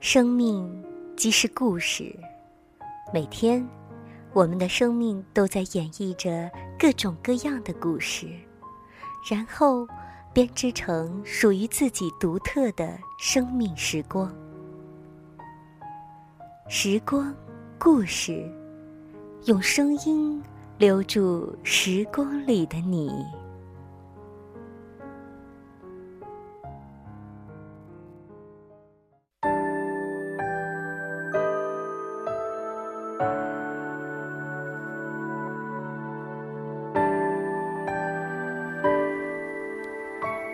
生命即是故事，每天，我们的生命都在演绎着各种各样的故事，然后编织成属于自己独特的生命时光。时光，故事，用声音留住时光里的你。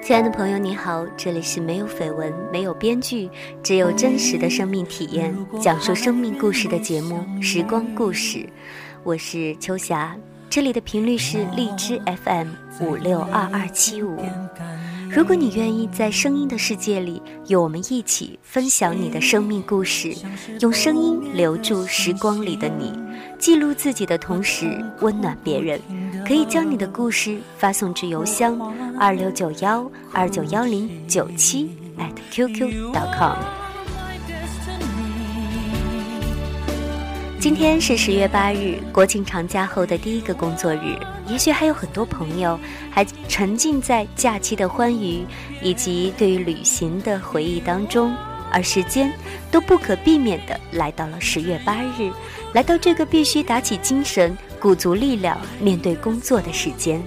亲爱的朋友，你好，这里是没有绯闻、没有编剧，只有真实的生命体验，讲述生命故事的节目《时光故事》，我是秋霞，这里的频率是荔枝 FM 五六二二七五。如果你愿意在声音的世界里，与我们一起分享你的生命故事，用声音留住时光里的你，记录自己的同时温暖别人。可以将你的故事发送至邮箱二六九幺二九幺零九七 qq.com。今天是十月八日，国庆长假后的第一个工作日。也许还有很多朋友还沉浸在假期的欢愉以及对于旅行的回忆当中，而时间都不可避免的来到了十月八日，来到这个必须打起精神。鼓足力量面对工作的时间。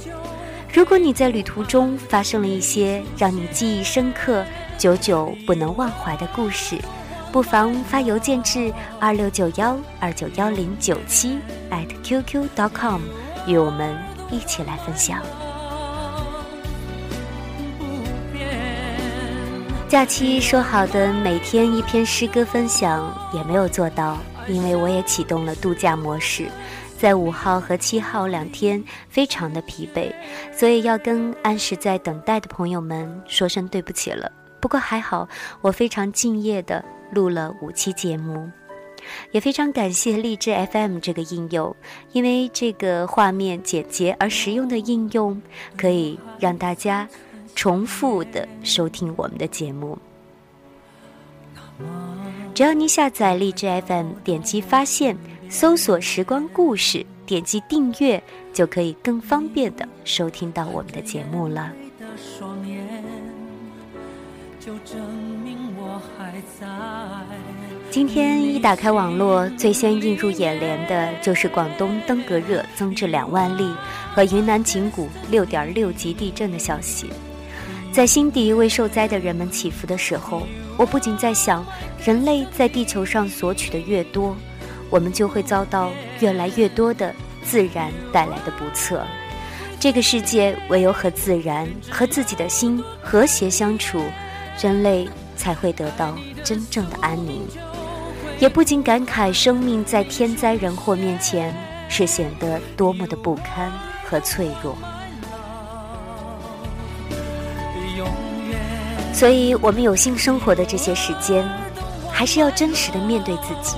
如果你在旅途中发生了一些让你记忆深刻、久久不能忘怀的故事，不妨发邮件至二六九幺二九幺零九七 at qq dot com，与我们一起来分享。假期说好的每天一篇诗歌分享也没有做到，因为我也启动了度假模式。在五号和七号两天非常的疲惫，所以要跟按时在等待的朋友们说声对不起了。不过还好，我非常敬业的录了五期节目，也非常感谢荔枝 FM 这个应用，因为这个画面简洁而实用的应用，可以让大家重复的收听我们的节目。只要你下载荔枝 FM，点击发现。搜索“时光故事”，点击订阅，就可以更方便的收听到我们的节目了。今天一打开网络，最先映入眼帘的就是广东登革热增至两万例和云南景谷六点六级地震的消息。在心底为受灾的人们祈福的时候，我不仅在想，人类在地球上索取的越多。我们就会遭到越来越多的自然带来的不测。这个世界唯有和自然、和自己的心和谐相处，人类才会得到真正的安宁。也不禁感慨，生命在天灾人祸面前是显得多么的不堪和脆弱。所以，我们有幸生活的这些时间，还是要真实的面对自己。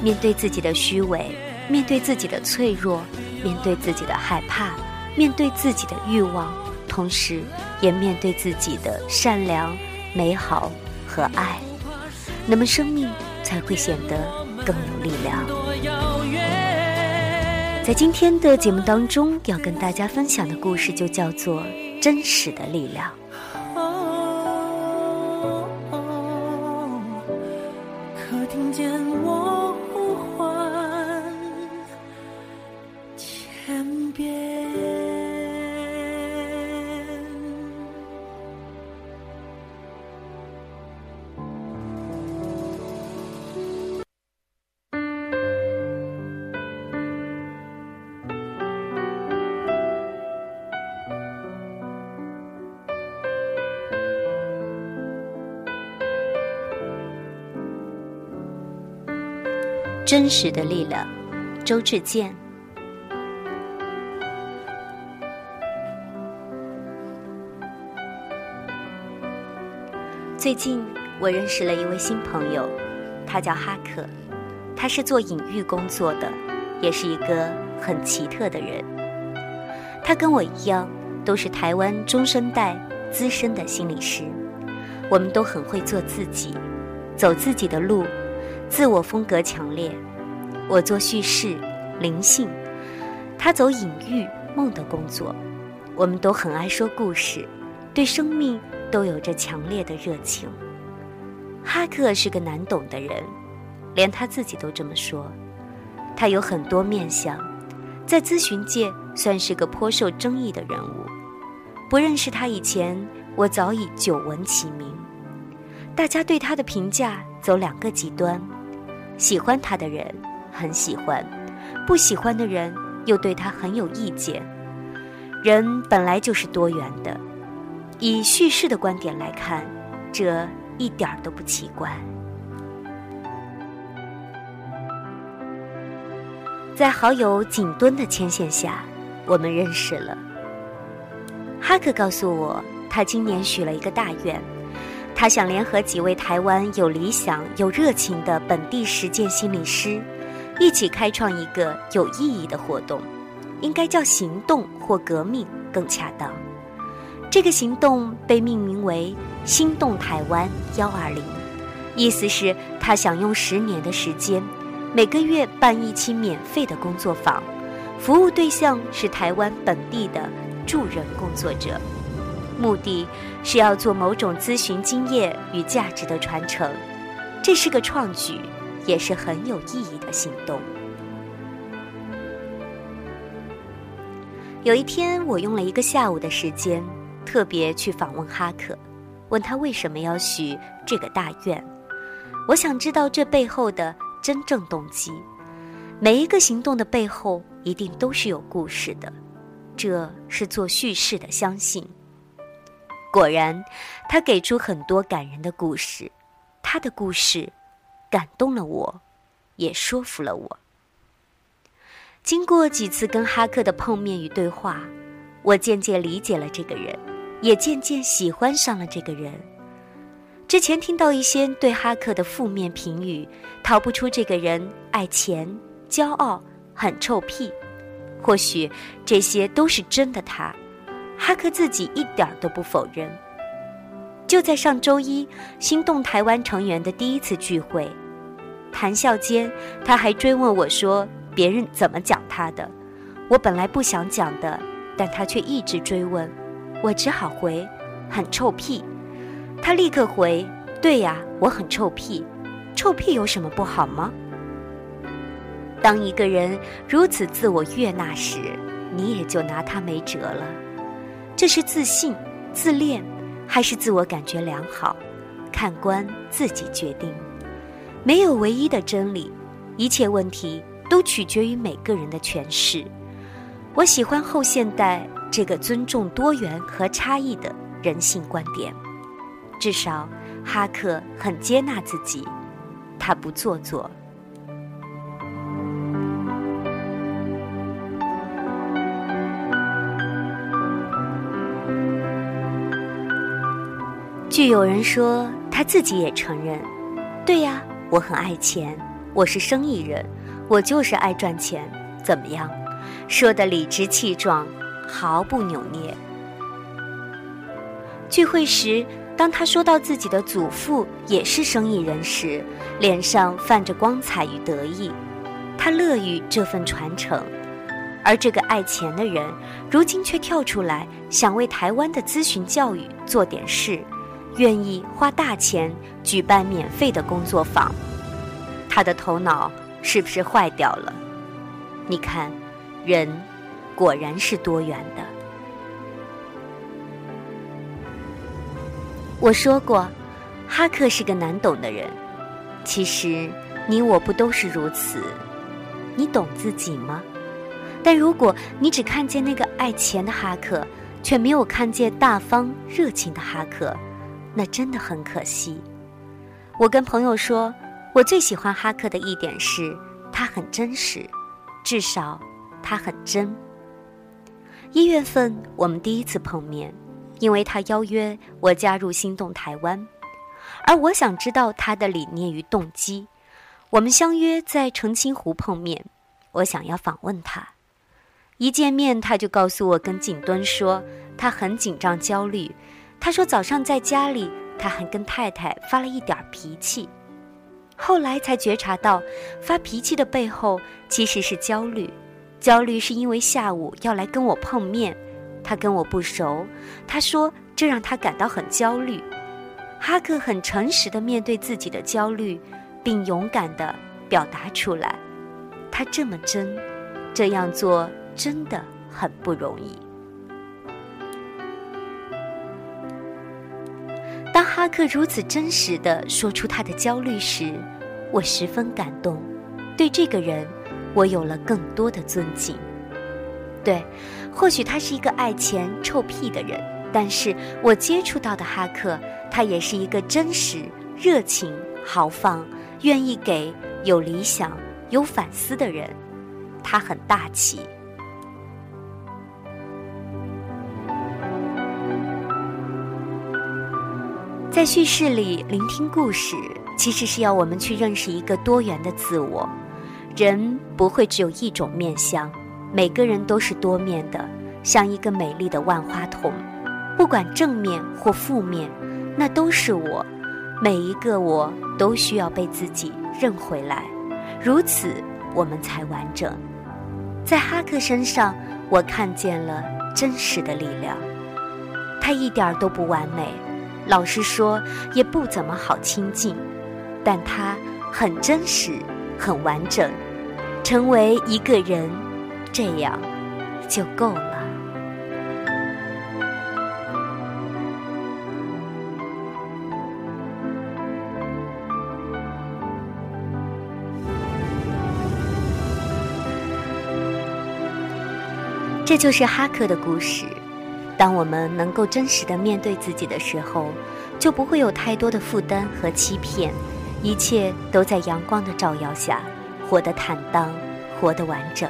面对自己的虚伪，面对自己的脆弱，面对自己的害怕，面对自己的欲望，同时也面对自己的善良、美好和爱，那么生命才会显得更有力量。在今天的节目当中，要跟大家分享的故事就叫做《真实的力量》。可听见我呼唤？真实的力量，周志健。最近我认识了一位新朋友，他叫哈克，他是做隐喻工作的，也是一个很奇特的人。他跟我一样，都是台湾中生代资深的心理师。我们都很会做自己，走自己的路，自我风格强烈。我做叙事、灵性，他走隐喻、梦的工作。我们都很爱说故事，对生命都有着强烈的热情。哈克是个难懂的人，连他自己都这么说。他有很多面相，在咨询界算是个颇受争议的人物。不认识他以前，我早已久闻其名。大家对他的评价走两个极端：喜欢他的人很喜欢，不喜欢的人又对他很有意见。人本来就是多元的，以叙事的观点来看，这一点儿都不奇怪。在好友景敦的牵线下，我们认识了。哈克告诉我，他今年许了一个大愿，他想联合几位台湾有理想、有热情的本地实践心理师，一起开创一个有意义的活动，应该叫行动或革命更恰当。这个行动被命名为“心动台湾幺二零”，意思是他想用十年的时间。每个月办一期免费的工作坊，服务对象是台湾本地的助人工作者，目的是要做某种咨询经验与价值的传承。这是个创举，也是很有意义的行动。有一天，我用了一个下午的时间，特别去访问哈克，问他为什么要许这个大愿。我想知道这背后的。真正动机，每一个行动的背后一定都是有故事的，这是做叙事的相信。果然，他给出很多感人的故事，他的故事感动了我，也说服了我。经过几次跟哈克的碰面与对话，我渐渐理解了这个人，也渐渐喜欢上了这个人。之前听到一些对哈克的负面评语，逃不出这个人爱钱、骄傲、很臭屁。或许这些都是真的，他哈克自己一点都不否认。就在上周一，心动台湾成员的第一次聚会，谈笑间，他还追问我说：“别人怎么讲他的？”我本来不想讲的，但他却一直追问，我只好回：“很臭屁。”他立刻回：“对呀，我很臭屁，臭屁有什么不好吗？”当一个人如此自我悦纳时，你也就拿他没辙了。这是自信、自恋，还是自我感觉良好？看官自己决定。没有唯一的真理，一切问题都取决于每个人的诠释。我喜欢后现代这个尊重多元和差异的人性观点。至少，哈克很接纳自己，他不做作。据有人说，他自己也承认：“对呀，我很爱钱，我是生意人，我就是爱赚钱。”怎么样？说的理直气壮，毫不扭捏。聚会时。当他说到自己的祖父也是生意人时，脸上泛着光彩与得意。他乐于这份传承，而这个爱钱的人，如今却跳出来想为台湾的咨询教育做点事，愿意花大钱举办免费的工作坊。他的头脑是不是坏掉了？你看，人果然是多元的。我说过，哈克是个难懂的人。其实，你我不都是如此？你懂自己吗？但如果你只看见那个爱钱的哈克，却没有看见大方热情的哈克，那真的很可惜。我跟朋友说，我最喜欢哈克的一点是，他很真实，至少他很真。一月份，我们第一次碰面。因为他邀约我加入心动台湾，而我想知道他的理念与动机。我们相约在澄清湖碰面，我想要访问他。一见面他就告诉我跟景敦说他很紧张焦虑。他说早上在家里他还跟太太发了一点脾气，后来才觉察到发脾气的背后其实是焦虑。焦虑是因为下午要来跟我碰面，他跟我不熟，他说这让他感到很焦虑。哈克很诚实的面对自己的焦虑，并勇敢的表达出来。他这么真，这样做真的很不容易。当哈克如此真实的说出他的焦虑时，我十分感动。对这个人，我有了更多的尊敬。对，或许他是一个爱钱臭屁的人，但是我接触到的哈克。他也是一个真实、热情、豪放、愿意给、有理想、有反思的人。他很大气。在叙事里聆听故事，其实是要我们去认识一个多元的自我。人不会只有一种面相，每个人都是多面的，像一个美丽的万花筒，不管正面或负面。那都是我，每一个我都需要被自己认回来，如此我们才完整。在哈克身上，我看见了真实的力量。他一点都不完美，老实说也不怎么好亲近，但他很真实，很完整，成为一个人，这样就够了。这就是哈克的故事。当我们能够真实的面对自己的时候，就不会有太多的负担和欺骗，一切都在阳光的照耀下，活得坦荡，活得完整。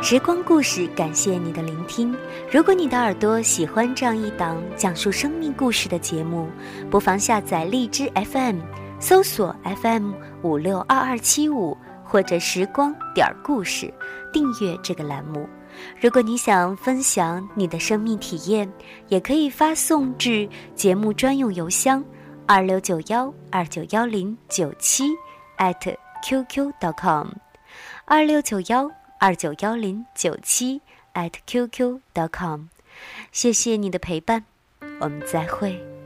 时光故事，感谢你的聆听。如果你的耳朵喜欢这样一档讲述生命故事的节目，不妨下载荔枝 FM，搜索 FM 五六二二七五或者时光点儿故事，订阅这个栏目。如果你想分享你的生命体验，也可以发送至节目专用邮箱二六九幺二九幺零九七 @QQ.com，二六九幺二九幺零九七 @QQ.com。谢谢你的陪伴，我们再会。